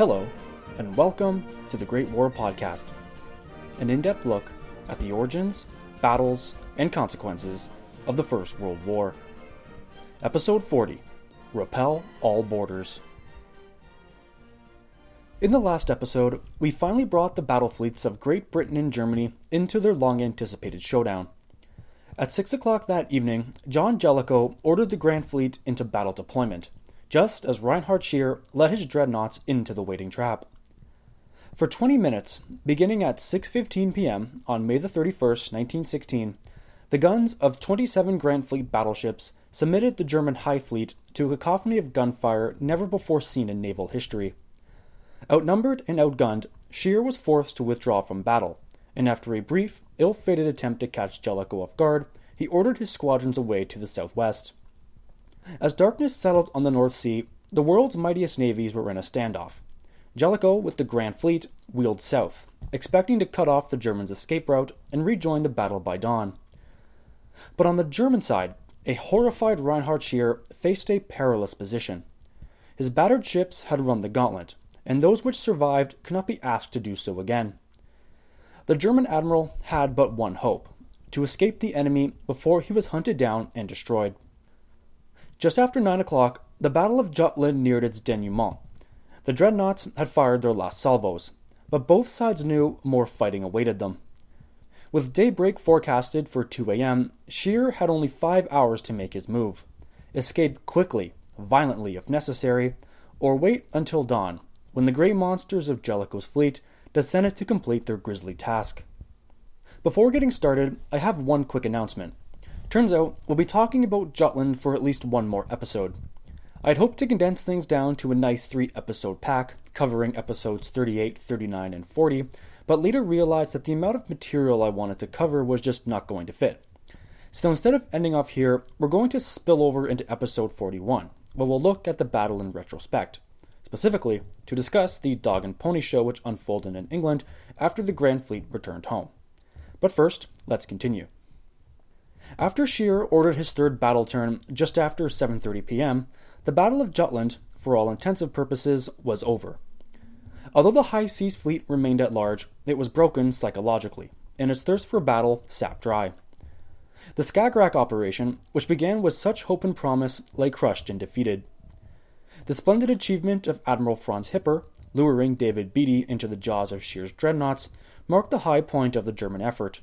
Hello, and welcome to the Great War Podcast, an in depth look at the origins, battles, and consequences of the First World War. Episode 40 Repel All Boarders. In the last episode, we finally brought the battle fleets of Great Britain and Germany into their long anticipated showdown. At 6 o'clock that evening, John Jellicoe ordered the Grand Fleet into battle deployment, just as Reinhard Scheer led his dreadnoughts into the waiting trap. For 20 minutes, beginning at 6:15 p.m. on May the 31st, 1916, the guns of 27 Grand Fleet battleships submitted the German High Fleet to a cacophony of gunfire never before seen in naval history. Outnumbered and outgunned, Scheer was forced to withdraw from battle, and after a brief, ill fated attempt to catch Jellicoe off guard, he ordered his squadrons away to the southwest. As darkness settled on the North Sea, the world's mightiest navies were in a standoff. Jellicoe, with the Grand Fleet, wheeled south, expecting to cut off the Germans' escape route and rejoin the battle by dawn. But on the German side, a horrified Reinhard Scheer faced a perilous position. His battered ships had run the gauntlet, and those which survived could not be asked to do so again. The German admiral had but one hope to escape the enemy before he was hunted down and destroyed. Just after nine o'clock, the Battle of Jutland neared its denouement. The dreadnoughts had fired their last salvos, but both sides knew more fighting awaited them. With daybreak forecasted for 2 a.m., Scheer had only five hours to make his move. Escape quickly, violently if necessary, or wait until dawn, when the great monsters of Jellicoe's fleet descended to complete their grisly task. Before getting started, I have one quick announcement. Turns out, we'll be talking about Jutland for at least one more episode. I'd hoped to condense things down to a nice three episode pack, covering episodes 38, 39, and 40, but later realized that the amount of material I wanted to cover was just not going to fit. So instead of ending off here, we're going to spill over into episode 41, where we'll look at the battle in retrospect specifically to discuss the dog and pony show which unfolded in England after the Grand Fleet returned home. But first, let's continue. After Scheer ordered his third battle turn just after 7:30 p.m., the Battle of Jutland, for all intensive purposes, was over. Although the High Seas fleet remained at large, it was broken psychologically, and its thirst for battle sapped dry. The Skagerrak operation, which began with such hope and promise, lay crushed and defeated. The splendid achievement of Admiral Franz Hipper, luring David Beatty into the jaws of Scheer's dreadnoughts, marked the high point of the German effort.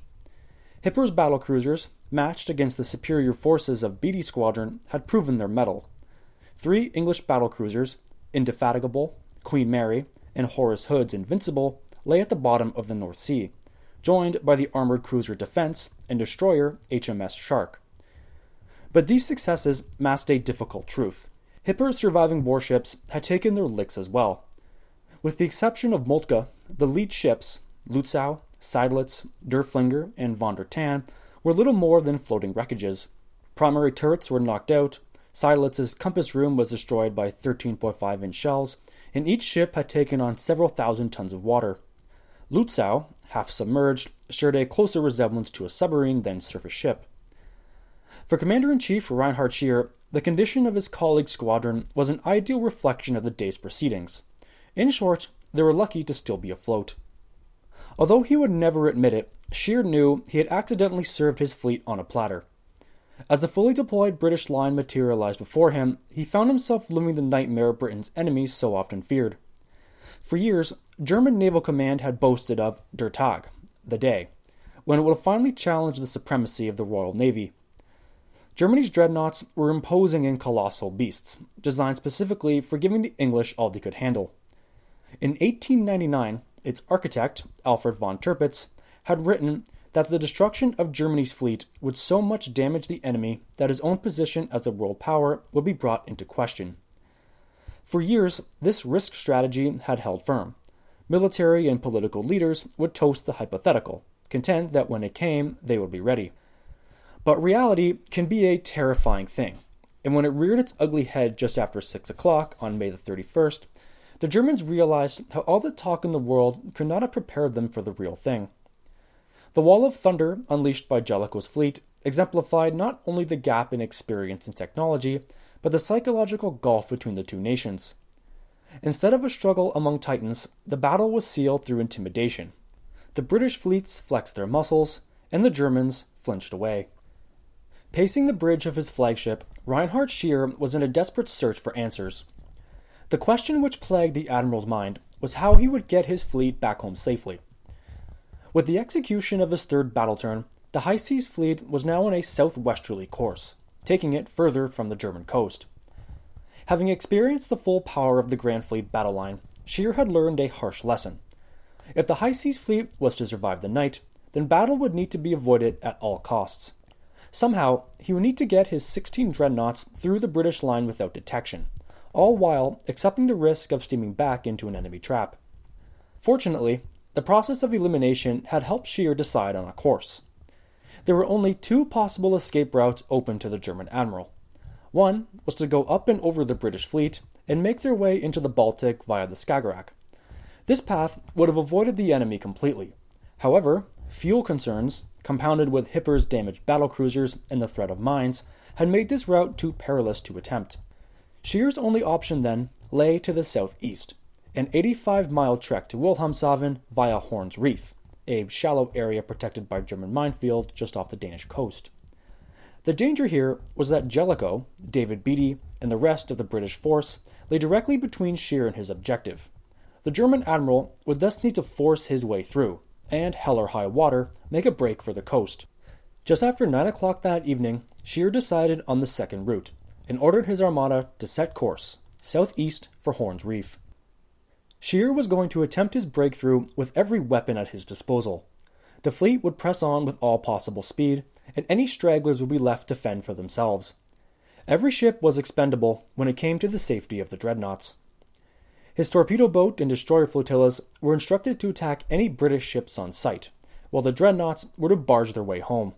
Hipper's battle cruisers, matched against the superior forces of Beatty's squadron, had proven their mettle. Three English battle cruisers, Indefatigable, Queen Mary, and Horace Hood's Invincible, lay at the bottom of the North Sea, joined by the armored cruiser Defense and destroyer HMS Shark. But these successes masked a difficult truth. Hipper's surviving warships had taken their licks as well. With the exception of Moltke, the lead ships, Lutzow, Seydlitz, Derfflinger, and von der Tann, were little more than floating wreckages. Primary turrets were knocked out, Seydlitz's compass room was destroyed by 13.5 inch shells, and each ship had taken on several thousand tons of water. Lutzow, half submerged, shared a closer resemblance to a submarine than surface ship. For Commander in Chief Reinhard Scheer, the condition of his colleague's squadron was an ideal reflection of the day's proceedings. In short, they were lucky to still be afloat. Although he would never admit it, Scheer knew he had accidentally served his fleet on a platter. As the fully deployed British line materialized before him, he found himself living the nightmare Britain's enemies so often feared. For years, German naval command had boasted of Der Tag, the day, when it would finally challenge the supremacy of the Royal Navy. Germany's dreadnoughts were imposing and colossal beasts, designed specifically for giving the English all they could handle. In 1899, its architect, Alfred von Tirpitz, had written that the destruction of Germany's fleet would so much damage the enemy that his own position as a world power would be brought into question. For years, this risk strategy had held firm. Military and political leaders would toast the hypothetical, content that when it came, they would be ready. But reality can be a terrifying thing, and when it reared its ugly head just after 6 o'clock on May the 31st, the Germans realized how all the talk in the world could not have prepared them for the real thing. The wall of thunder unleashed by Jellicoe's fleet exemplified not only the gap in experience and technology, but the psychological gulf between the two nations. Instead of a struggle among Titans, the battle was sealed through intimidation. The British fleets flexed their muscles, and the Germans flinched away. Pacing the bridge of his flagship, Reinhard Scheer was in a desperate search for answers. The question which plagued the admiral's mind was how he would get his fleet back home safely. With the execution of his third battle turn, the High Seas Fleet was now on a southwesterly course, taking it further from the German coast. Having experienced the full power of the Grand Fleet battle line, Scheer had learned a harsh lesson. If the High Seas Fleet was to survive the night, then battle would need to be avoided at all costs. Somehow, he would need to get his 16 dreadnoughts through the British line without detection, all while accepting the risk of steaming back into an enemy trap. Fortunately, the process of elimination had helped Scheer decide on a course there were only two possible escape routes open to the German admiral. One was to go up and over the British fleet and make their way into the Baltic via the Skagerrak. This path would have avoided the enemy completely. However, fuel concerns, compounded with Hipper's damaged battlecruisers and the threat of mines, had made this route too perilous to attempt. Scheer's only option then lay to the southeast, an 85 mile trek to Wilhelmshaven via Horn's Reef a shallow area protected by German minefield just off the Danish coast. The danger here was that Jellicoe, David Beatty, and the rest of the British force lay directly between Scheer and his objective. The German admiral would thus need to force his way through, and, hell or high water, make a break for the coast. Just after 9 o'clock that evening, Scheer decided on the second route and ordered his armada to set course southeast for Horn's Reef. Scheer was going to attempt his breakthrough with every weapon at his disposal. The fleet would press on with all possible speed, and any stragglers would be left to fend for themselves. Every ship was expendable when it came to the safety of the dreadnoughts. His torpedo boat and destroyer flotillas were instructed to attack any British ships on sight, while the dreadnoughts were to barge their way home.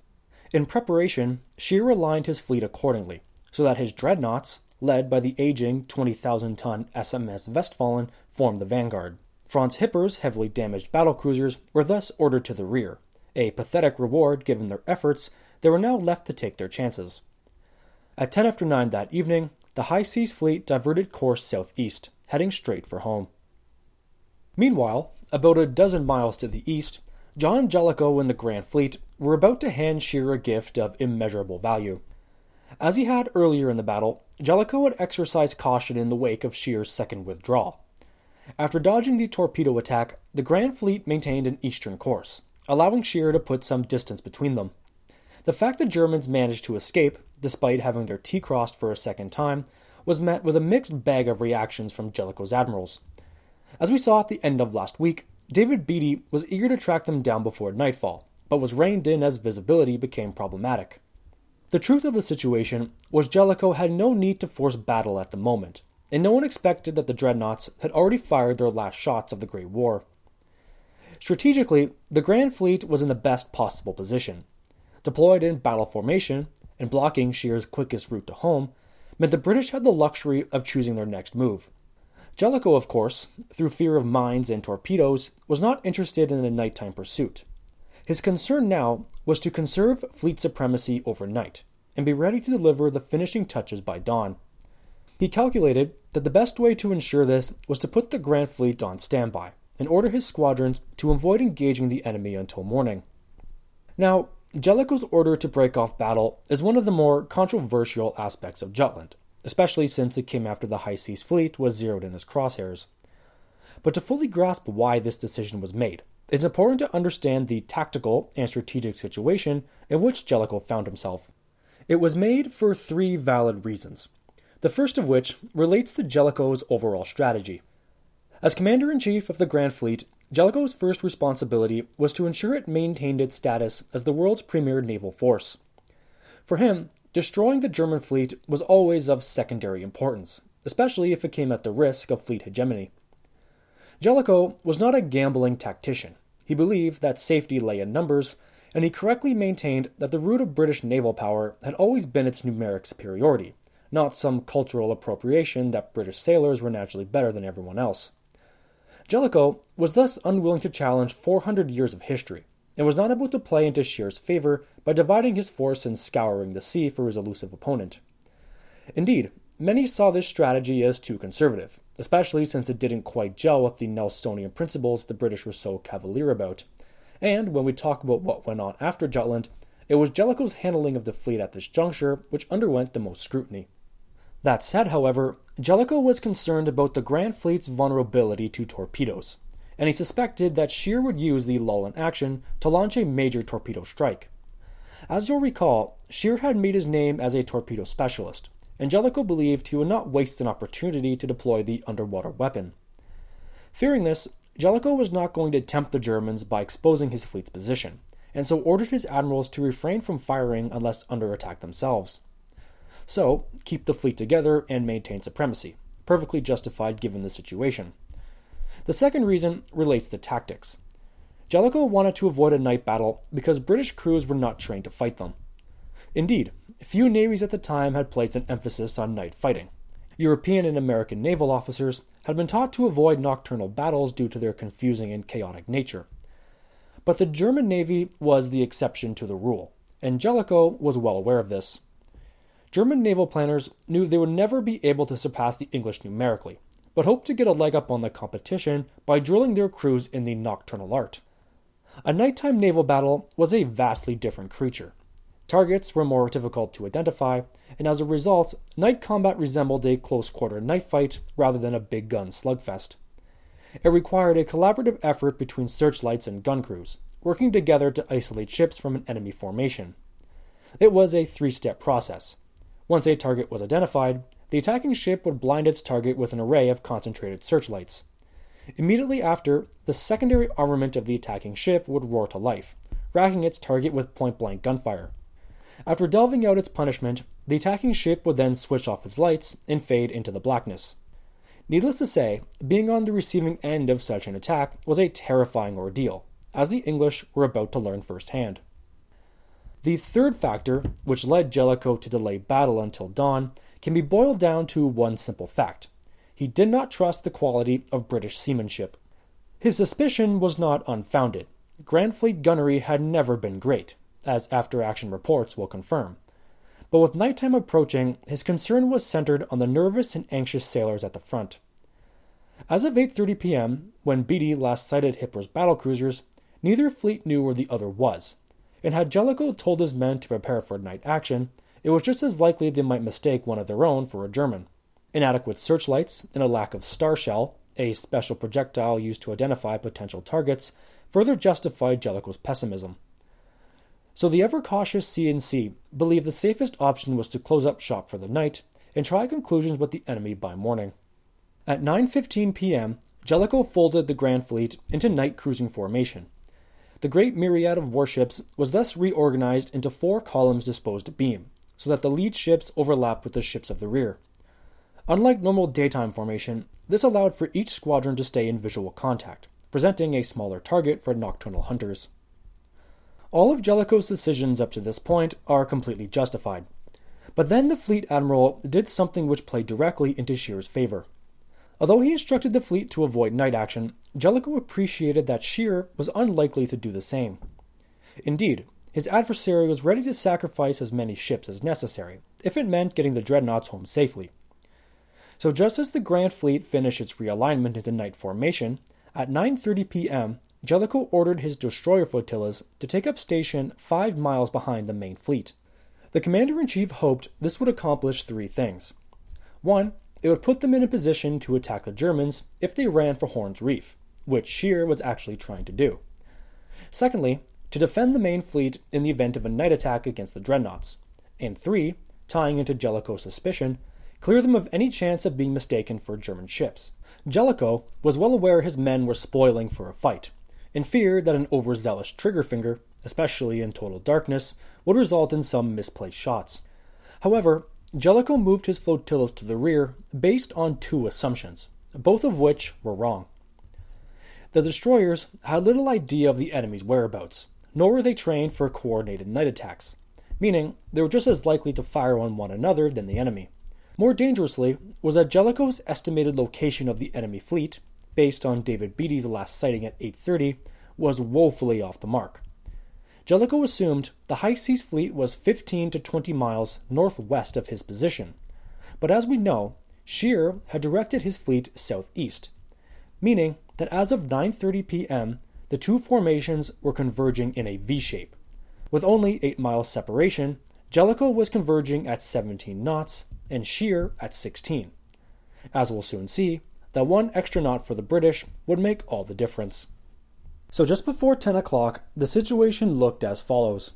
In preparation, Scheer aligned his fleet accordingly, so that his dreadnoughts, led by the aging 20,000 ton SMS Westfalen, formed the vanguard. Franz Hipper's heavily damaged battlecruisers were thus ordered to the rear, a pathetic reward given their efforts, they were now left to take their chances. At 10 after 9 that evening, the High Seas Fleet diverted course southeast, heading straight for home. Meanwhile, about a dozen miles to the east, John Jellicoe and the Grand Fleet were about to hand Scheer a gift of immeasurable value. As he had earlier in the battle, Jellicoe had exercised caution in the wake of Scheer's second withdrawal. After dodging the torpedo attack, the Grand Fleet maintained an eastern course, allowing Scheer to put some distance between them. The fact the Germans managed to escape, despite having their T crossed for a second time, was met with a mixed bag of reactions from Jellicoe's admirals. As we saw at the end of last week, David Beatty was eager to track them down before nightfall, but was reined in as visibility became problematic. The truth of the situation was Jellicoe had no need to force battle at the moment and no one expected that the dreadnoughts had already fired their last shots of the Great War. Strategically, the Grand Fleet was in the best possible position. Deployed in battle formation and blocking Scheer's quickest route to home meant the British had the luxury of choosing their next move. Jellicoe, of course, through fear of mines and torpedoes, was not interested in a nighttime pursuit. His concern now was to conserve fleet supremacy overnight and be ready to deliver the finishing touches by dawn. He calculated that the best way to ensure this was to put the Grand Fleet on standby and order his squadrons to avoid engaging the enemy until morning. Now, Jellicoe's order to break off battle is one of the more controversial aspects of Jutland, especially since it came after the High Seas Fleet was zeroed in his crosshairs. But to fully grasp why this decision was made, it's important to understand the tactical and strategic situation in which Jellicoe found himself. It was made for three valid reasons the first of which relates to Jellicoe's overall strategy. As Commander in Chief of the Grand Fleet, Jellicoe's first responsibility was to ensure it maintained its status as the world's premier naval force. For him, destroying the German fleet was always of secondary importance, especially if it came at the risk of fleet hegemony. Jellicoe was not a gambling tactician. He believed that safety lay in numbers, and he correctly maintained that the root of British naval power had always been its numeric superiority, not some cultural appropriation that British sailors were naturally better than everyone else. Jellicoe was thus unwilling to challenge 400 years of history, and was not able to play into Scheer's favor by dividing his force and scouring the sea for his elusive opponent. Indeed, many saw this strategy as too conservative, especially since it didn't quite gel with the Nelsonian principles the British were so cavalier about. And when we talk about what went on after Jutland, it was Jellicoe's handling of the fleet at this juncture which underwent the most scrutiny. That said, however, Jellicoe was concerned about the Grand Fleet's vulnerability to torpedoes, and he suspected that Scheer would use the lull in action to launch a major torpedo strike. As you'll recall, Scheer had made his name as a torpedo specialist, and Jellicoe believed he would not waste an opportunity to deploy the underwater weapon. Fearing this, Jellicoe was not going to tempt the Germans by exposing his fleet's position, and so ordered his admirals to refrain from firing unless under attack themselves. So, keep the fleet together and maintain supremacy, perfectly justified given the situation. The second reason relates to tactics. Jellicoe wanted to avoid a night battle because British crews were not trained to fight them. Indeed, few navies at the time had placed an emphasis on night fighting. European and American naval officers had been taught to avoid nocturnal battles due to their confusing and chaotic nature. But the German Navy was the exception to the rule, and Jellicoe was well aware of this. German naval planners knew they would never be able to surpass the English numerically, but hoped to get a leg up on the competition by drilling their crews in the nocturnal art. A nighttime naval battle was a vastly different creature. Targets were more difficult to identify, and as a result, night combat resembled a close quarter knife fight rather than a big gun slugfest. It required a collaborative effort between searchlights and gun crews, working together to isolate ships from an enemy formation. It was a three step process once a target was identified, the attacking ship would blind its target with an array of concentrated searchlights. Immediately after, the secondary armament of the attacking ship would roar to life, racking its target with point blank gunfire. After delving out its punishment, the attacking ship would then switch off its lights and fade into the blackness. Needless to say, being on the receiving end of such an attack was a terrifying ordeal, as the English were about to learn firsthand. The third factor, which led Jellicoe to delay battle until dawn, can be boiled down to one simple fact. He did not trust the quality of British seamanship. His suspicion was not unfounded. Grand Fleet gunnery had never been great, as after action reports will confirm. But with nighttime approaching, his concern was centered on the nervous and anxious sailors at the front. As of 8:30 p.m., when Beatty last sighted Hipper's battle cruisers, neither fleet knew where the other was, and had Jellicoe told his men to prepare for night action, it was just as likely they might mistake one of their own for a German. Inadequate searchlights and a lack of star shell, a special projectile used to identify potential targets, further justified Jellicoe's pessimism. So the ever cautious C&C believed the safest option was to close up shop for the night and try conclusions with the enemy by morning. At 9:15 p.m., Jellicoe folded the Grand Fleet into night cruising formation the great myriad of warships was thus reorganized into four columns disposed abeam, so that the lead ships overlapped with the ships of the rear. Unlike normal daytime formation, this allowed for each squadron to stay in visual contact, presenting a smaller target for nocturnal hunters. All of Jellicoe's decisions up to this point are completely justified. But then the fleet admiral did something which played directly into Scheer's favor. Although he instructed the fleet to avoid night action, Jellicoe appreciated that Scheer was unlikely to do the same. Indeed, his adversary was ready to sacrifice as many ships as necessary, if it meant getting the dreadnoughts home safely. So just as the Grand Fleet finished its realignment into night formation, at 9:30 p.m., Jellicoe ordered his destroyer flotillas to take up station 5 miles behind the main fleet. The commander-in-chief hoped this would accomplish three things. One, it would put them in a position to attack the Germans if they ran for Horn's Reef, which Scheer was actually trying to do. Secondly, to defend the main fleet in the event of a night attack against the dreadnoughts. And three, tying into Jellicoe's suspicion, clear them of any chance of being mistaken for German ships. Jellicoe was well aware his men were spoiling for a fight, and feared that an overzealous trigger finger, especially in total darkness, would result in some misplaced shots. However, Jellicoe moved his flotillas to the rear based on two assumptions, both of which were wrong. The destroyers had little idea of the enemy's whereabouts, nor were they trained for coordinated night attacks, meaning they were just as likely to fire on one another than the enemy. More dangerously was that Jellicoe's estimated location of the enemy fleet, based on David Beatty's last sighting at 8:30, was woefully off the mark. Jellicoe assumed the High Seas Fleet was 15 to 20 miles northwest of his position, But as we know, Scheer had directed his fleet southeast, meaning that as of 9:30 p.m., the two formations were converging in a V shape. With only 8 miles separation, Jellicoe was converging at 17 knots and Scheer at 16. As we'll soon see, that one extra knot for the British would make all the difference. So just before 10 o'clock, the situation looked as follows.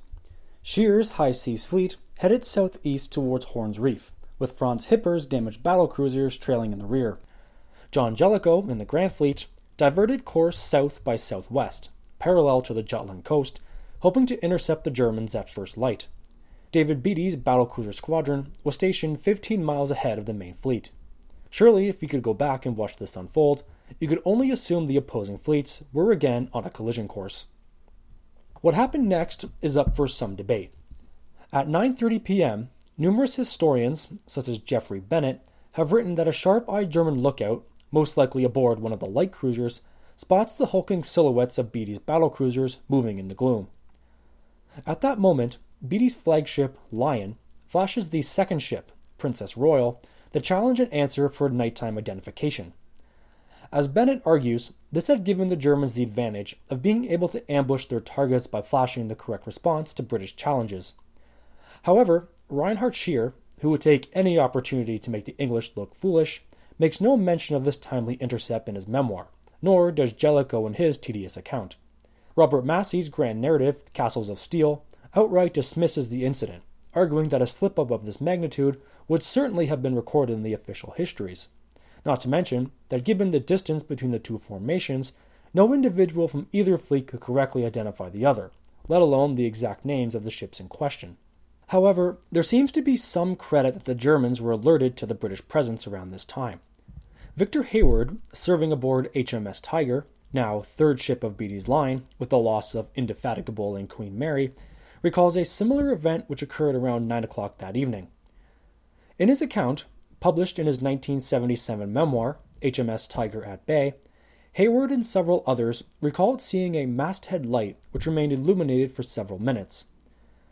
Scheer's High Seas Fleet headed southeast towards Horn's Reef, with Franz Hipper's damaged battle cruisers trailing in the rear. John Jellicoe, in the Grand Fleet, diverted course south by southwest, parallel to the Jutland coast, hoping to intercept the Germans at first light. David Beatty's battlecruiser squadron was stationed 15 miles ahead of the main fleet. Surely, if you could go back and watch this unfold, you could only assume the opposing fleets were again on a collision course. What happened next is up for some debate. At 9:30 p.m., numerous historians, such as Geoffrey Bennett, have written that a sharp-eyed German lookout, most likely aboard one of the light cruisers, spots the hulking silhouettes of Beatty's battlecruisers moving in the gloom. At that moment, Beatty's flagship, Lion, flashes the second ship, Princess Royal, the challenge and answer for nighttime identification. As Bennett argues, this had given the Germans the advantage of being able to ambush their targets by flashing the correct response to British challenges. However, Reinhard Scheer, who would take any opportunity to make the English look foolish, makes no mention of this timely intercept in his memoir, nor does Jellicoe in his tedious account. Robert Massie's grand narrative, Castles of Steel, outright dismisses the incident, arguing that a slip up of this magnitude would certainly have been recorded in the official histories. Not to mention that given the distance between the two formations, no individual from either fleet could correctly identify the other, let alone the exact names of the ships in question. However, there seems to be some credit that the Germans were alerted to the British presence around this time. Victor Hayward, serving aboard HMS Tiger, now third ship of Beatty's line, with the loss of Indefatigable and Queen Mary, recalls a similar event which occurred around 9 o'clock that evening. In his account, published in his 1977 memoir, HMS Tiger at Bay, Hayward and several others recalled seeing a masthead light which remained illuminated for several minutes.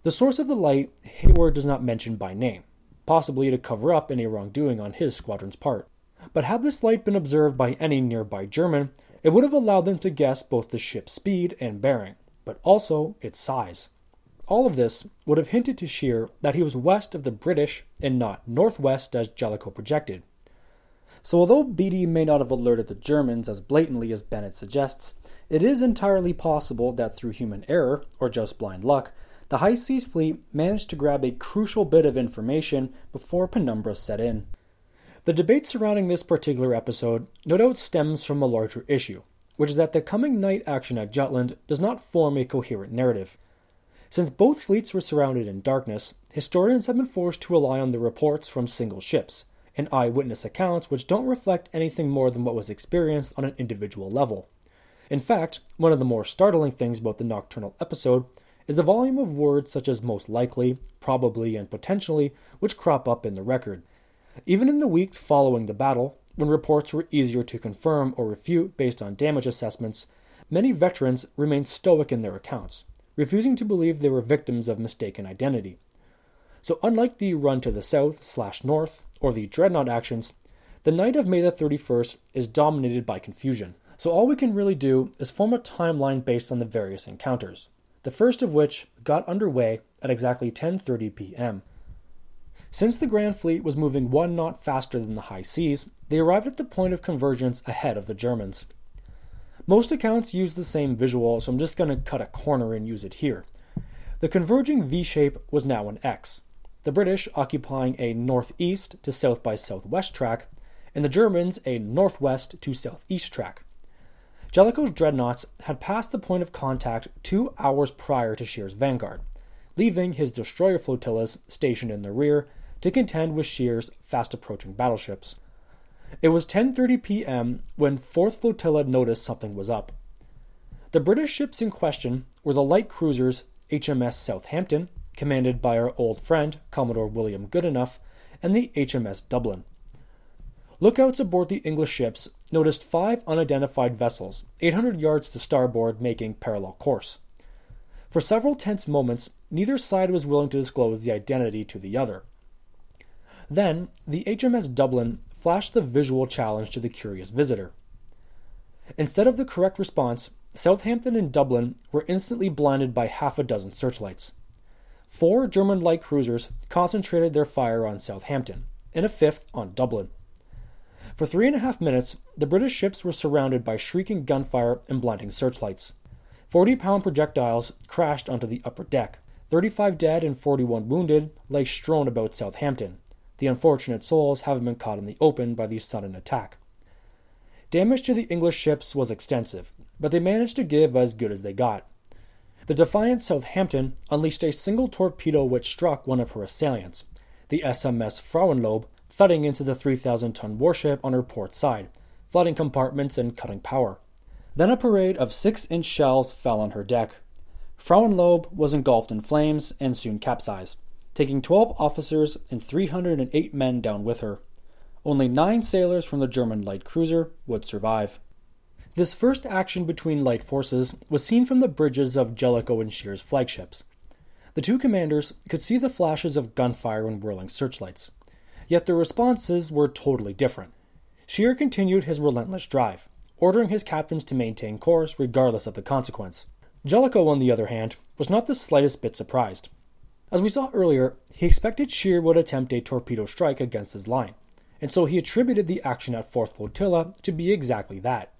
The source of the light Hayward does not mention by name, possibly to cover up any wrongdoing on his squadron's part. But had this light been observed by any nearby German, it would have allowed them to guess both the ship's speed and bearing, but also its size. All of this would have hinted to Scheer that he was west of the British and not northwest as Jellicoe projected. So, although Beatty may not have alerted the Germans as blatantly as Bennett suggests, it is entirely possible that through human error, or just blind luck, the High Seas Fleet managed to grab a crucial bit of information before penumbra set in. The debate surrounding this particular episode no doubt stems from a larger issue, which is that the coming night action at Jutland does not form a coherent narrative. Since both fleets were surrounded in darkness, historians have been forced to rely on the reports from single ships and eyewitness accounts which don't reflect anything more than what was experienced on an individual level. In fact, one of the more startling things about the nocturnal episode is the volume of words such as most likely, probably, and potentially which crop up in the record. Even in the weeks following the battle, when reports were easier to confirm or refute based on damage assessments, many veterans remained stoic in their accounts, refusing to believe they were victims of mistaken identity. So, unlike the run to the south slash north or the dreadnought actions, the night of May the 31st is dominated by confusion. So, all we can really do is form a timeline based on the various encounters, the first of which got underway at exactly 10:30 p.m. Since the Grand Fleet was moving one knot faster than the high seas, they arrived at the point of convergence ahead of the Germans. Most accounts use the same visual, so I'm just going to cut a corner and use it here. The converging V shape was now an X, the British occupying a northeast to south by southwest track, and the Germans a northwest to southeast track. Jellicoe's dreadnoughts had passed the point of contact two hours prior to Scheer's vanguard, leaving his destroyer flotillas stationed in the rear to contend with Scheer's fast approaching battleships. It was 10:30 p.m. when 4th Flotilla noticed something was up. The British ships in question were the light cruisers HMS Southampton, commanded by our old friend Commodore William Goodenough, and the HMS Dublin. Lookouts aboard the English ships noticed five unidentified vessels, 800 yards to starboard, making parallel course. For several tense moments, neither side was willing to disclose the identity to the other. Then, the HMS Dublin flashed the visual challenge to the curious visitor. Instead of the correct response, Southampton and Dublin were instantly blinded by half a dozen searchlights. Four German light cruisers concentrated their fire on Southampton, and a fifth on Dublin. For three and a half minutes, the British ships were surrounded by shrieking gunfire and blinding searchlights. Forty pound projectiles crashed onto the upper deck. Thirty five dead and forty one wounded lay strewn about Southampton, the unfortunate souls having been caught in the open by the sudden attack. Damage to the English ships was extensive, but they managed to give as good as they got. The defiant Southampton unleashed a single torpedo which struck one of her assailants, the SMS Frauenlob, thudding into the 3,000 ton warship on her port side, flooding compartments and cutting power. Then a parade of six inch shells fell on her deck. Frauenlob was engulfed in flames and soon capsized, taking 12 officers and 308 men down with her. Only nine sailors from the German light cruiser would survive. This first action between light forces was seen from the bridges of Jellicoe and Scheer's flagships. The two commanders could see the flashes of gunfire and whirling searchlights, yet their responses were totally different. Scheer continued his relentless drive, ordering his captains to maintain course regardless of the consequence. Jellicoe, on the other hand, was not the slightest bit surprised. As we saw earlier, he expected Scheer would attempt a torpedo strike against his line, and so he attributed the action at 4th Flotilla to be exactly that.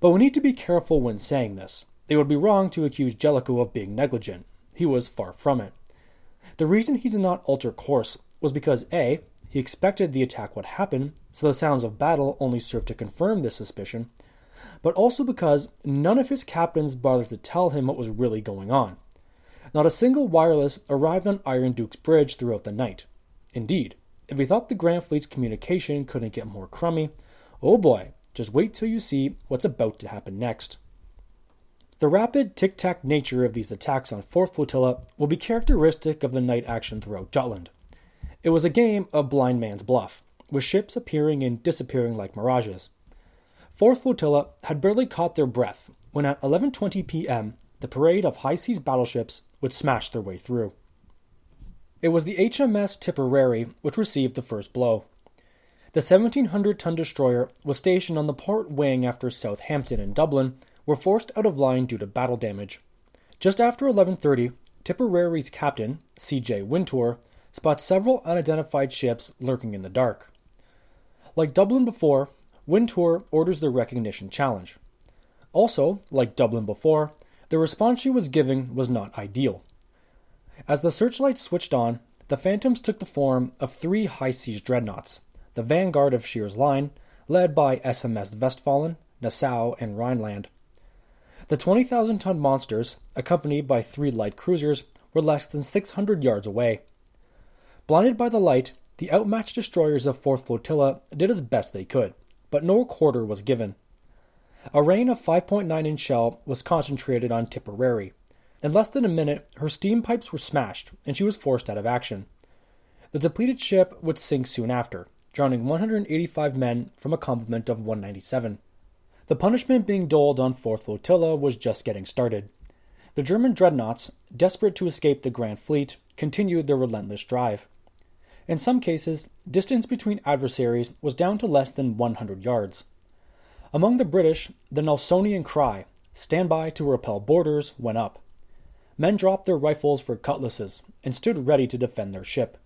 But we need to be careful when saying this. It would be wrong to accuse Jellicoe of being negligent. He was far from it. The reason he did not alter course was because A. He expected the attack would happen, so the sounds of battle only served to confirm this suspicion, but also because none of his captains bothered to tell him what was really going on. Not a single wireless arrived on Iron Duke's bridge throughout the night. Indeed, if he thought the Grand Fleet's communication couldn't get more crummy, oh boy, just wait till you see what's about to happen next. The rapid tic tac nature of these attacks on 4th Flotilla will be characteristic of the night action throughout Jutland. It was a game of blind man's bluff, with ships appearing and disappearing like mirages. 4th Flotilla had barely caught their breath when at 11:20 p.m. the parade of high seas battleships would smash their way through. It was the HMS Tipperary which received the first blow. The 1700 ton destroyer was stationed on the port wing after Southampton and Dublin were forced out of line due to battle damage. Just after 11:30, Tipperary's captain, C.J. Wintour, spots several unidentified ships lurking in the dark. Like Dublin before, Wintour orders the recognition challenge. Also, like Dublin before, the response she was giving was not ideal. As the searchlights switched on, the Phantoms took the form of three high seas dreadnoughts the vanguard of Scheer's line, led by SMS Westfalen, Nassau, and Rheinland. The 20,000 ton monsters, accompanied by three light cruisers, were less than 600 yards away. Blinded by the light, the outmatched destroyers of 4th Flotilla did as best they could, but no quarter was given. A rain of 5.9 inch shell was concentrated on Tipperary. In less than a minute, her steam pipes were smashed, and she was forced out of action. The depleted ship would sink soon after, drowning 185 men from a complement of 197. The punishment being doled on 4th Flotilla was just getting started. The German dreadnoughts, desperate to escape the Grand Fleet, continued their relentless drive. In some cases, distance between adversaries was down to less than 100 yards. Among the British, the Nelsonian cry, stand by to repel boarders, went up. Men dropped their rifles for cutlasses and stood ready to defend their ship.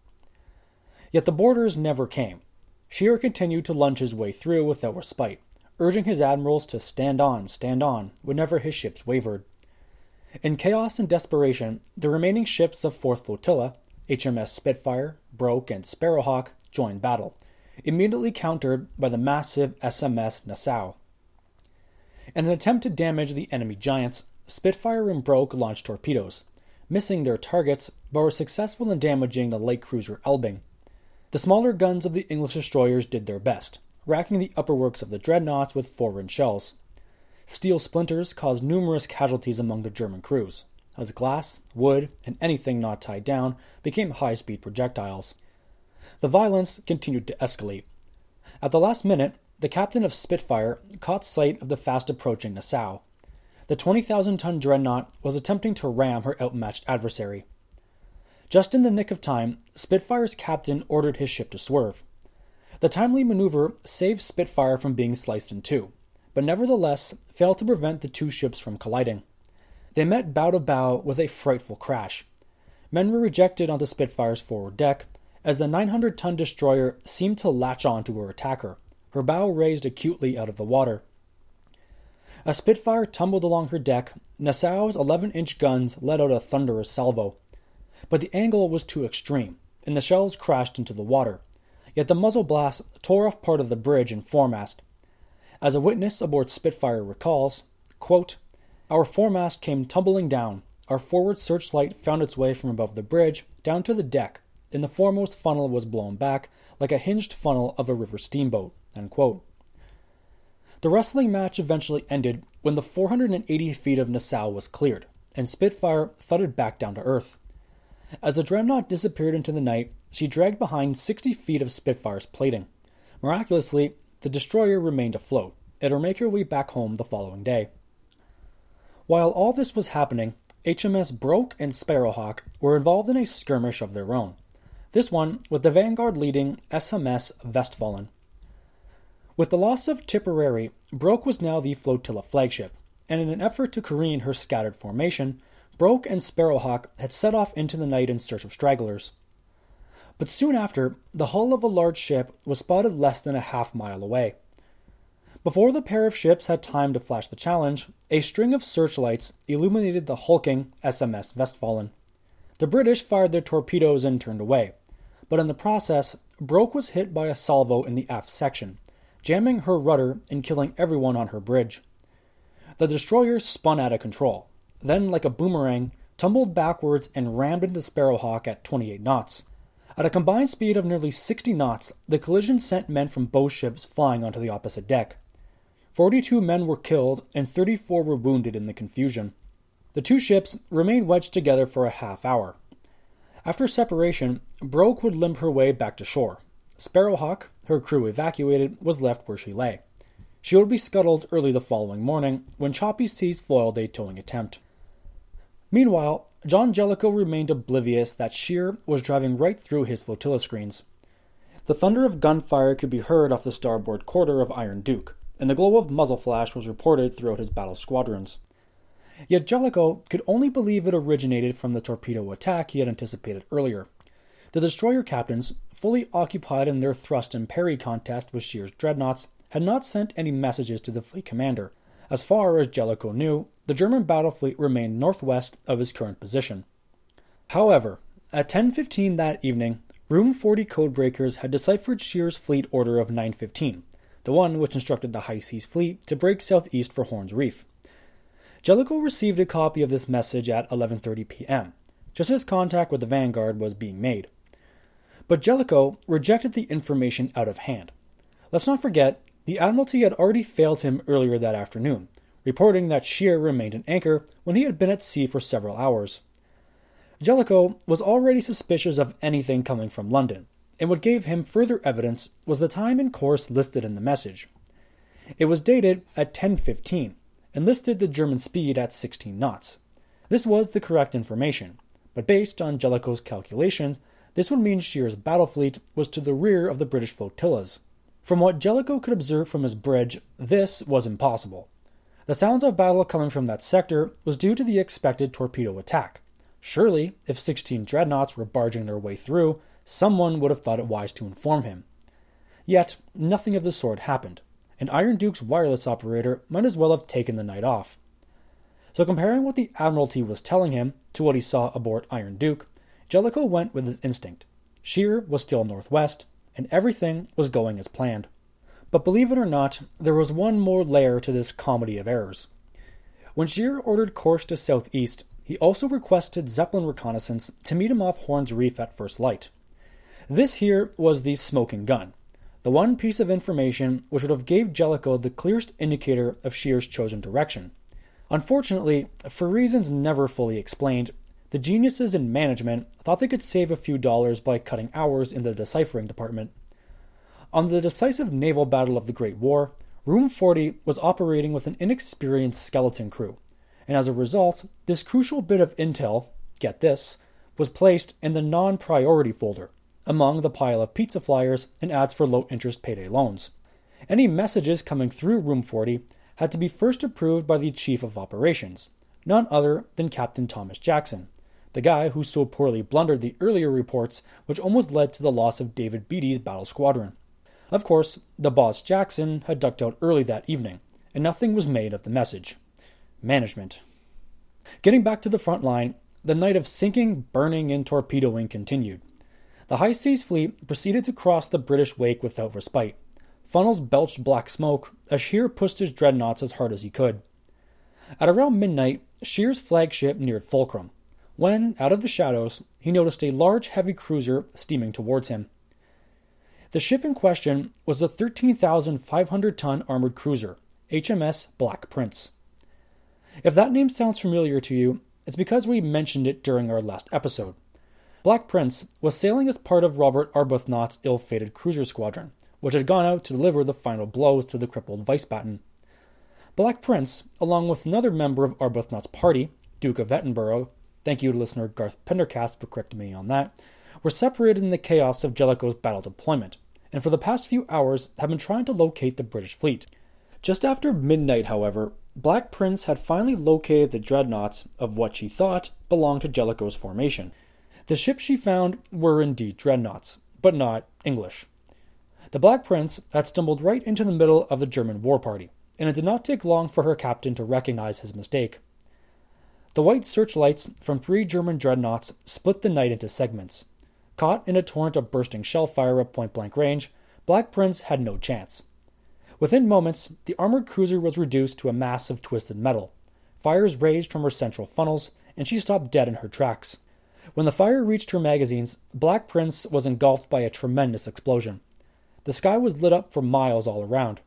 Yet the boarders never came, Scheer continued to lunge his way through without respite, urging his admirals to stand on, stand on, whenever his ships wavered. In chaos and desperation, the remaining ships of 4th Flotilla, HMS Spitfire, Broke, and Sparrowhawk, joined battle, immediately countered by the massive SMS Nassau. In an attempt to damage the enemy giants, Spitfire and Broke launched torpedoes, missing their targets, but were successful in damaging the light cruiser Elbing. The smaller guns of the English destroyers did their best, racking the upper works of the dreadnoughts with inch shells. Steel splinters caused numerous casualties among the German crews, as glass, wood, and anything not tied down became high speed projectiles. The violence continued to escalate. At the last minute, the captain of Spitfire caught sight of the fast approaching Nassau. The 20,000 ton dreadnought was attempting to ram her outmatched adversary. Just in the nick of time, Spitfire's captain ordered his ship to swerve. The timely maneuver saved Spitfire from being sliced in two, but nevertheless failed to prevent the two ships from colliding. They met bow to bow with a frightful crash. Men were rejected onto Spitfire's forward deck as the 900 ton destroyer seemed to latch on to her attacker, her bow raised acutely out of the water. A Spitfire tumbled along her deck, Nassau's 11 inch guns let out a thunderous salvo. But the angle was too extreme, and the shells crashed into the water. Yet the muzzle blast tore off part of the bridge and foremast. As a witness aboard Spitfire recalls, quote, Our foremast came tumbling down. Our forward searchlight found its way from above the bridge down to the deck, and the foremost funnel was blown back like a hinged funnel of a river steamboat. The wrestling match eventually ended when the 480 feet of Nassau was cleared, and Spitfire thudded back down to earth. As the dreadnought disappeared into the night, she dragged behind 60 feet of Spitfire's plating. Miraculously, the destroyer remained afloat, and would make her way back home the following day. While all this was happening, HMS Broke and Sparrowhawk were involved in a skirmish of their own. This one with the vanguard leading SMS Westfalen. With the loss of Tipperary, Broke was now the flotilla flagship, and in an effort to careen her scattered formation, Broke and Sparrowhawk had set off into the night in search of stragglers. But soon after, the hull of a large ship was spotted less than a half mile away. Before the pair of ships had time to flash the challenge, a string of searchlights illuminated the hulking SMS Westfalen. The British fired their torpedoes and turned away, but in the process, Broke was hit by a salvo in the aft section, jamming her rudder and killing everyone on her bridge. The destroyer spun out of control, then, like a boomerang, tumbled backwards and rammed into Sparrowhawk at 28 knots. At a combined speed of nearly 60 knots, the collision sent men from both ships flying onto the opposite deck. 42 men were killed and 34 were wounded in the confusion. The two ships remained wedged together for a half hour. After separation, Broke would limp her way back to shore. Sparrowhawk, her crew evacuated, was left where she lay. She would be scuttled early the following morning when choppy seas foiled a towing attempt. Meanwhile, John Jellicoe remained oblivious that Scheer was driving right through his flotilla screens. The thunder of gunfire could be heard off the starboard quarter of Iron Duke, and the glow of muzzle flash was reported throughout his battle squadrons. Yet Jellicoe could only believe it originated from the torpedo attack he had anticipated earlier. The destroyer captains, fully occupied in their thrust and parry contest with Scheer's dreadnoughts, had not sent any messages to the fleet commander. As far as Jellicoe knew, the German battle fleet remained northwest of his current position. However, at 10:15 that evening, Room 40 codebreakers had deciphered Scheer's fleet order of 915, the one which instructed the High Seas Fleet to break southeast for Horn's Reef. Jellicoe received a copy of this message at 11:30 p.m., just as contact with the Vanguard was being made. But Jellicoe rejected the information out of hand. Let's not forget, the Admiralty had already failed him earlier that afternoon, reporting that Scheer remained an anchor when he had been at sea for several hours. Jellicoe was already suspicious of anything coming from London, and what gave him further evidence was the time and course listed in the message. It was dated at 10:15 and listed the German speed at 16 knots. This was the correct information, but based on Jellicoe's calculations, this would mean Scheer's battle fleet was to the rear of the British flotillas. From what Jellicoe could observe from his bridge, this was impossible. The sounds of battle coming from that sector was due to the expected torpedo attack. Surely, if 16 dreadnoughts were barging their way through, someone would have thought it wise to inform him. Yet, nothing of the sort happened, and Iron Duke's wireless operator might as well have taken the night off. So, comparing what the Admiralty was telling him to what he saw aboard Iron Duke, Jellicoe went with his instinct. Scheer was still northwest, and everything was going as planned. But believe it or not, there was one more layer to this comedy of errors. When Scheer ordered course to southeast, he also requested Zeppelin reconnaissance to meet him off Horn's Reef at first light. This here was the smoking gun, the one piece of information which would have gave Jellicoe the clearest indicator of Scheer's chosen direction. Unfortunately, for reasons never fully explained, the geniuses in management thought they could save a few dollars by cutting hours in the deciphering department. On the decisive naval battle of the Great War, Room 40 was operating with an inexperienced skeleton crew, and as a result, this crucial bit of intel, get this, was placed in the non priority folder among the pile of pizza flyers and ads for low interest payday loans. Any messages coming through Room 40 had to be first approved by the Chief of Operations, none other than Captain Thomas Jackson, the guy who so poorly blundered the earlier reports which almost led to the loss of David Beatty's battle squadron. Of course, the boss Jackson had ducked out early that evening, and nothing was made of the message. Management. Getting back to the front line, the night of sinking, burning, and torpedoing continued. The High Seas Fleet proceeded to cross the British wake without respite. Funnels belched black smoke as Scheer pushed his dreadnoughts as hard as he could. At around midnight, Scheer's flagship neared Fulcrum, when, out of the shadows, he noticed a large heavy cruiser steaming towards him. The ship in question was the 13,500 ton armored cruiser, HMS Black Prince. If that name sounds familiar to you, it's because we mentioned it during our last episode. Black Prince was sailing as part of Robert Arbuthnot's ill fated cruiser squadron, which had gone out to deliver the final blows to the crippled Wiesbaden. Black Prince, along with another member of Arbuthnot's party, Duke of Edinburgh, thank you to listener Garth Pendercast for correcting me on that, were separated in the chaos of Jellicoe's battle deployment, and for the past few hours have been trying to locate the British fleet. Just after midnight, however, Black Prince had finally located the dreadnoughts of what she thought belonged to Jellicoe's formation. The ships she found were indeed dreadnoughts, but not English. The Black Prince had stumbled right into the middle of the German war party, and it did not take long for her captain to recognize his mistake. The white searchlights from three German dreadnoughts split the night into segments. Caught in a torrent of bursting shell fire at point blank range, Black Prince had no chance. Within moments, the armored cruiser was reduced to a mass of twisted metal. Fires raged from her central funnels, and she stopped dead in her tracks. When the fire reached her magazines, Black Prince was engulfed by a tremendous explosion. The sky was lit up for miles all around.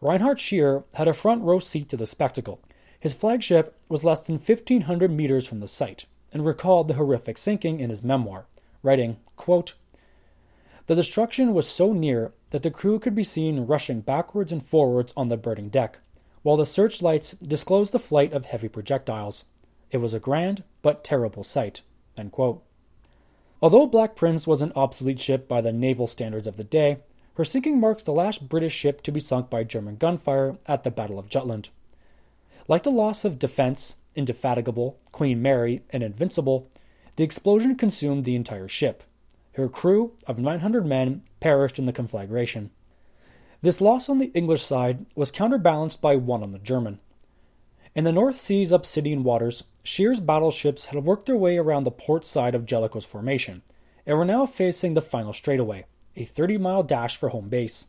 Reinhard Scheer had a front row seat to the spectacle. His flagship was less than 1,500 meters from the site, and recalled the horrific sinking in his memoir, writing, quote, the destruction was so near that the crew could be seen rushing backwards and forwards on the burning deck, while the searchlights disclosed the flight of heavy projectiles. It was a grand but terrible sight. Although Black Prince was an obsolete ship by the naval standards of the day, her sinking marks the last British ship to be sunk by German gunfire at the Battle of Jutland. Like the loss of Defense, Indefatigable, Queen Mary, and Invincible, the explosion consumed the entire ship. Her crew of 900 men perished in the conflagration. This loss on the English side was counterbalanced by one on the German. In the North Sea's obsidian waters, Scheer's battleships had worked their way around the port side of Jellicoe's formation and were now facing the final straightaway, a 30 mile dash for home base.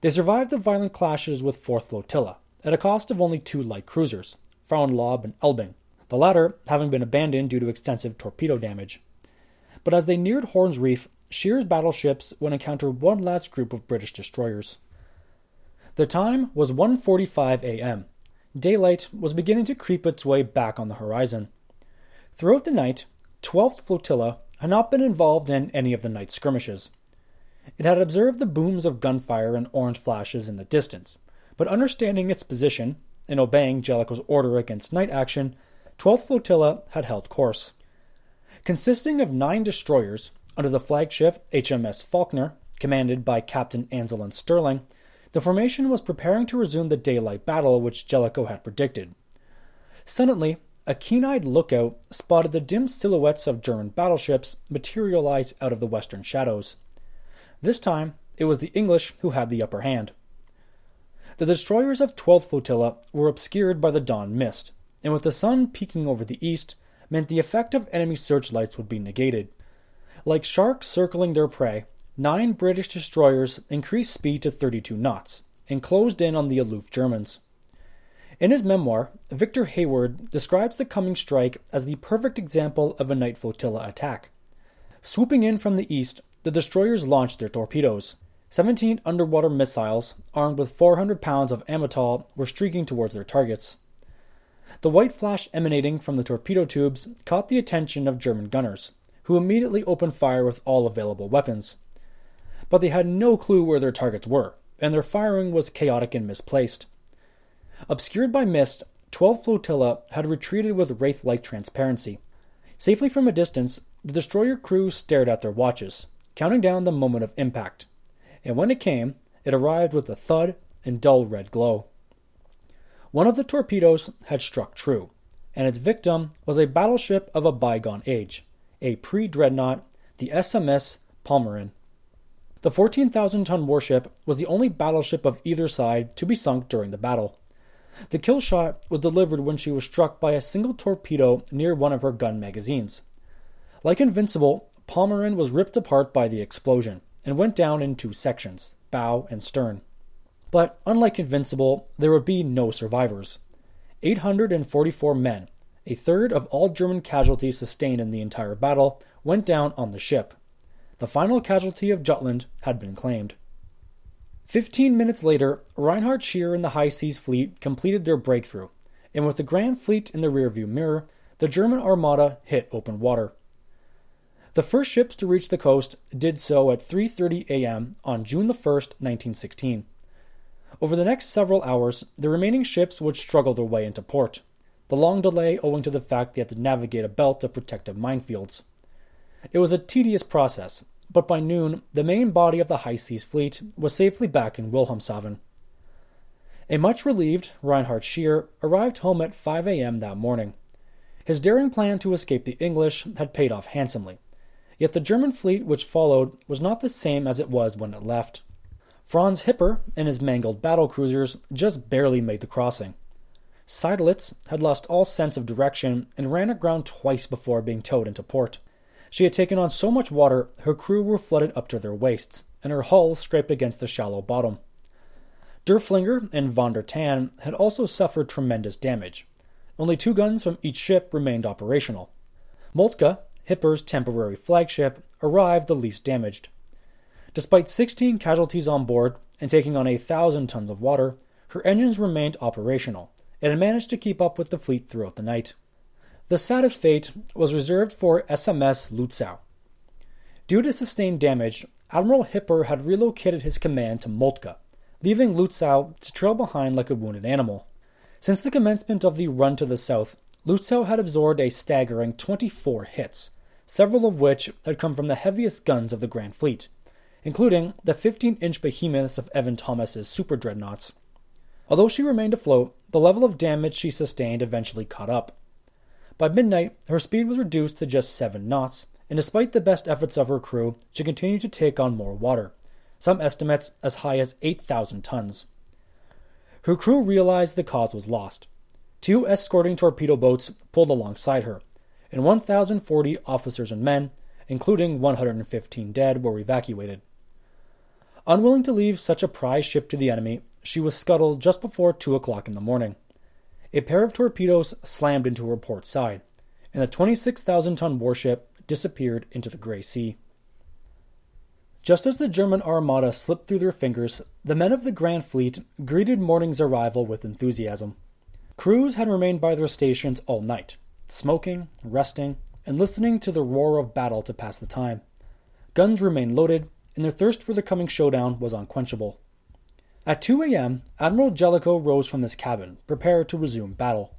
They survived the violent clashes with 4th Flotilla at a cost of only two light cruisers, Frauenlob and Elbing, the latter having been abandoned due to extensive torpedo damage. But as they neared Horn's Reef, Scheer's battleships would encounter one last group of British destroyers. The time was 1:45 a.m. Daylight was beginning to creep its way back on the horizon. Throughout the night, 12th Flotilla had not been involved in any of the night skirmishes. It had observed the booms of gunfire and orange flashes in the distance, but understanding its position and obeying Jellicoe's order against night action, 12th Flotilla had held course. Consisting of nine destroyers under the flagship HMS Faulknor, commanded by Captain Anselan Stirling, the formation was preparing to resume the daylight battle which Jellicoe had predicted. Suddenly, a keen eyed lookout spotted the dim silhouettes of German battleships materialize out of the western shadows. This time, it was the English who had the upper hand. The destroyers of 12th Flotilla were obscured by the dawn mist, and with the sun peeking over the east, meant the effect of enemy searchlights would be negated. Like sharks circling their prey, nine British destroyers increased speed to 32 knots and closed in on the aloof Germans. In his memoir, Victor Hayward describes the coming strike as the perfect example of a night flotilla attack. Swooping in from the east, the destroyers launched their torpedoes. 17 underwater missiles, armed with 400 pounds of amatol, were streaking towards their targets. The white flash emanating from the torpedo tubes caught the attention of German gunners, who immediately opened fire with all available weapons. But they had no clue where their targets were, and their firing was chaotic and misplaced. Obscured by mist, 12th Flotilla had retreated with wraith like transparency. Safely from a distance, the destroyer crew stared at their watches, counting down the moment of impact. And when it came, it arrived with a thud and dull red glow. One of the torpedoes had struck true, and its victim was a battleship of a bygone age, a pre dreadnought, the SMS Pommern. The 14,000 ton warship was the only battleship of either side to be sunk during the battle. The kill shot was delivered when she was struck by a single torpedo near one of her gun magazines. Like Invincible, Pommern was ripped apart by the explosion and went down in two sections, bow and stern. But unlike Invincible, there would be no survivors. 844 men, a third of all German casualties sustained in the entire battle, went down on the ship. The final casualty of Jutland had been claimed. Fifteen minutes later, Reinhard Scheer and the High Seas Fleet completed their breakthrough, and with the Grand Fleet in the rearview mirror, the German Armada hit open water. The first ships to reach the coast did so at 3:30 a.m. on June 1, 1916. Over the next several hours, the remaining ships would struggle their way into port, the long delay owing to the fact they had to navigate a belt of protective minefields. It was a tedious process, but by noon, the main body of the High Seas Fleet was safely back in Wilhelmshaven. A much relieved Reinhard Scheer arrived home at 5 a.m. that morning. His daring plan to escape the English had paid off handsomely, yet the German fleet which followed was not the same as it was when it left. Franz Hipper and his mangled battle cruisers just barely made the crossing. Seydlitz had lost all sense of direction and ran aground twice before being towed into port. She had taken on so much water, her crew were flooded up to their waists, and her hull scraped against the shallow bottom. Derfflinger and von der Tann had also suffered tremendous damage. Only two guns from each ship remained operational. Moltke, Hipper's temporary flagship, arrived the least damaged. Despite 16 casualties on board and taking on a thousand tons of water, her engines remained operational and had managed to keep up with the fleet throughout the night. The saddest fate was reserved for SMS Lutzow. Due to sustained damage, Admiral Hipper had relocated his command to Moltke, leaving Lutzow to trail behind like a wounded animal. Since the commencement of the run to the south, Lutzow had absorbed a staggering 24 hits, several of which had come from the heaviest guns of the Grand Fleet, including the 15 inch behemoths of Evan Thomas's super dreadnoughts. Although she remained afloat, the level of damage she sustained eventually caught up. By midnight, her speed was reduced to just seven knots, and despite the best efforts of her crew, she continued to take on more water, some estimates as high as 8,000 tons. Her crew realized the cause was lost. Two escorting torpedo boats pulled alongside her, and 1,040 officers and men, including 115 dead, were evacuated. Unwilling to leave such a prize ship to the enemy, she was scuttled just before 2 o'clock in the morning. A pair of torpedoes slammed into her port side, and the 26,000 ton warship disappeared into the Gray Sea. Just as the German armada slipped through their fingers, the men of the Grand Fleet greeted morning's arrival with enthusiasm. Crews had remained by their stations all night, smoking, resting, and listening to the roar of battle to pass the time. Guns remained loaded, and their thirst for the coming showdown was unquenchable. At 2 a.m., Admiral Jellicoe rose from his cabin, prepared to resume battle.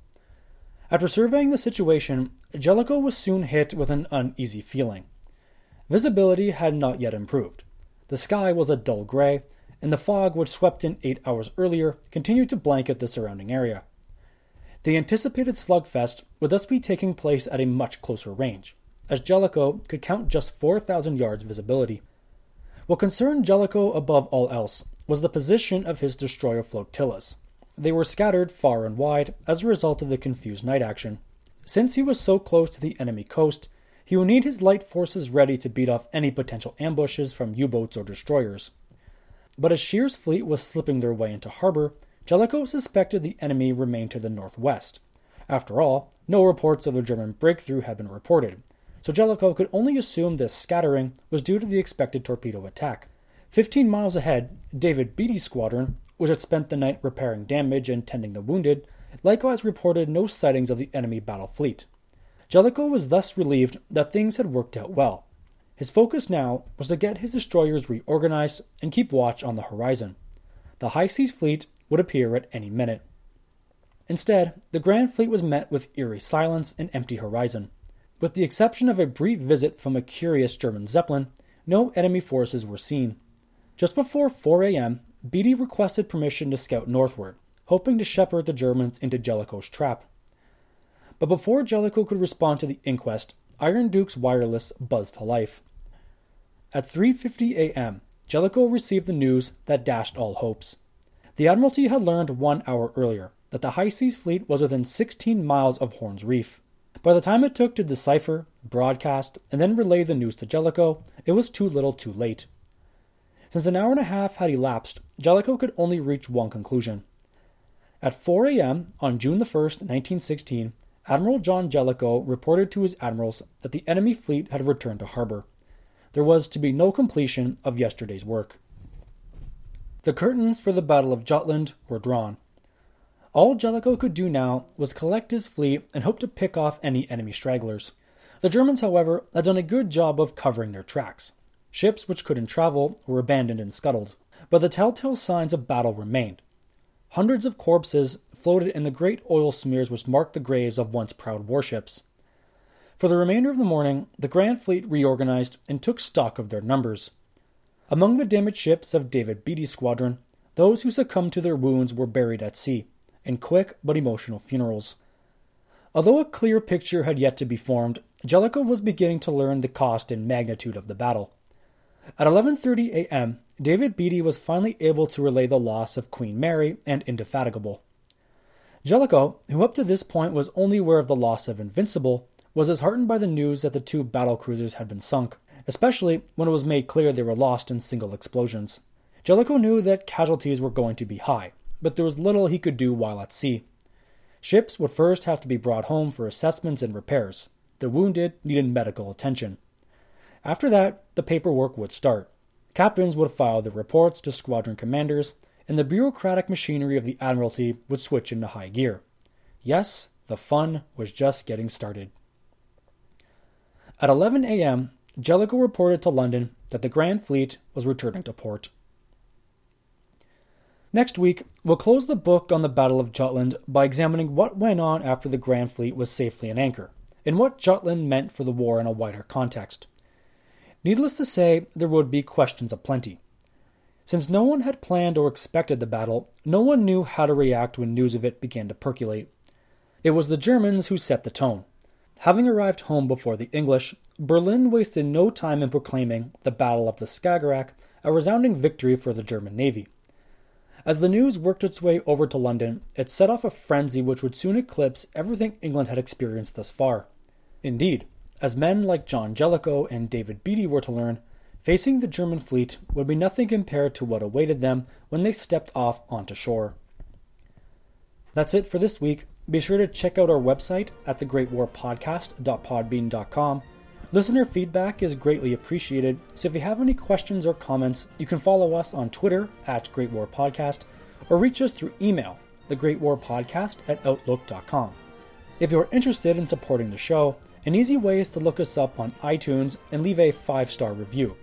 After surveying the situation, Jellicoe was soon hit with an uneasy feeling. Visibility had not yet improved. The sky was a dull gray, and the fog, which swept in eight hours earlier, continued to blanket the surrounding area. The anticipated slugfest would thus be taking place at a much closer range, as Jellicoe could count just 4,000 yards visibility. What concerned Jellicoe above all else was the position of his destroyer flotillas. They were scattered far and wide as a result of the confused night action. Since he was so close to the enemy coast, he would need his light forces ready to beat off any potential ambushes from U boats or destroyers. But as Scheer's fleet was slipping their way into harbor, Jellicoe suspected the enemy remained to the northwest. After all, no reports of a German breakthrough had been reported, so Jellicoe could only assume this scattering was due to the expected torpedo attack. Fifteen miles ahead, David Beatty's squadron, which had spent the night repairing damage and tending the wounded, likewise reported no sightings of the enemy battle fleet. Jellicoe was thus relieved that things had worked out well. His focus now was to get his destroyers reorganized and keep watch on the horizon. The High Seas Fleet would appear at any minute. Instead, the Grand Fleet was met with eerie silence and empty horizon. with the exception of a brief visit from a curious German Zeppelin, no enemy forces were seen. Just before 4 a.m., Beatty requested permission to scout northward, hoping to shepherd the Germans into Jellicoe's trap. But before Jellicoe could respond to the inquest, Iron Duke's wireless buzzed to life. At 3:50 a.m., Jellicoe received the news that dashed all hopes. The Admiralty had learned one hour earlier that the High Seas Fleet was within 16 miles of Horn's Reef. By the time it took to decipher, broadcast, and then relay the news to Jellicoe, it was too little too late. Since an hour and a half had elapsed, Jellicoe could only reach one conclusion. At 4 a.m. on June 1, 1916, Admiral John Jellicoe reported to his admirals that the enemy fleet had returned to harbor. There was to be no completion of yesterday's work. The curtains for the Battle of Jutland were drawn. All Jellicoe could do now was collect his fleet and hope to pick off any enemy stragglers. The Germans, however, had done a good job of covering their tracks. Ships which couldn't travel were abandoned and scuttled, but the telltale signs of battle remained. Hundreds of corpses floated in the great oil smears which marked the graves of once proud warships. For the remainder of the morning, the Grand Fleet reorganized and took stock of their numbers. Among the damaged ships of David Beatty's squadron, those who succumbed to their wounds were buried at sea, in quick but emotional funerals. Although a clear picture had yet to be formed, Jellicoe was beginning to learn the cost and magnitude of the battle. At 11:30 a.m., David Beatty was finally able to relay the loss of Queen Mary and Indefatigable. Jellicoe, who up to this point was only aware of the loss of Invincible, was disheartened by the news that the two battle cruisers had been sunk, especially when it was made clear they were lost in single explosions. Jellicoe knew that casualties were going to be high, but there was little he could do while at sea. Ships would first have to be brought home for assessments and repairs. The wounded needed medical attention. After that, the paperwork would start. Captains would file their reports to squadron commanders, and the bureaucratic machinery of the Admiralty would switch into high gear. Yes, the fun was just getting started. At 11 a.m., Jellicoe reported to London that the Grand Fleet was returning to port. Next week, we'll close the book on the Battle of Jutland by examining what went on after the Grand Fleet was safely in anchor, and what Jutland meant for the war in a wider context. Needless to say, there would be questions aplenty. Since no one had planned or expected the battle, no one knew how to react when news of it began to percolate. It was the Germans who set the tone. Having arrived home before the English, Berlin wasted no time in proclaiming the Battle of the Skagerrak a resounding victory for the German Navy. As the news worked its way over to London, it set off a frenzy which would soon eclipse everything England had experienced thus far. Indeed, as men like John Jellicoe and David Beatty were to learn, facing the German fleet would be nothing compared to what awaited them when they stepped off onto shore. That's it for this week. Be sure to check out our website at thegreatwarpodcast.podbean.com Listener feedback is greatly appreciated, so if you have any questions or comments, you can follow us on Twitter at Great War Podcast or reach us through email, thegreatwarpodcast at outlook.com. If you're interested in supporting the show, an easy way is to look us up on iTunes and leave a five star review.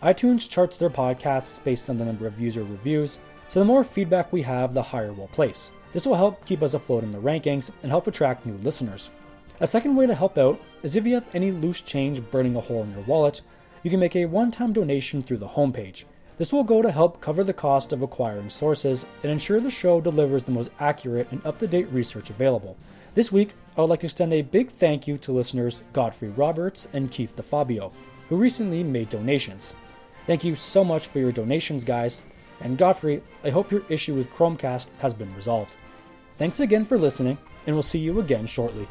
iTunes charts their podcasts based on the number of user reviews, so the more feedback we have, the higher we'll place. This will help keep us afloat in the rankings and help attract new listeners. A second way to help out is if you have any loose change burning a hole in your wallet, you can make a one time donation through the homepage. This will go to help cover the cost of acquiring sources and ensure the show delivers the most accurate and up to date research available. This week, I would like to extend a big thank you to listeners Godfrey Roberts and Keith DeFabio, who recently made donations. Thank you so much for your donations, guys. And Godfrey, I hope your issue with Chromecast has been resolved. Thanks again for listening, and we'll see you again shortly.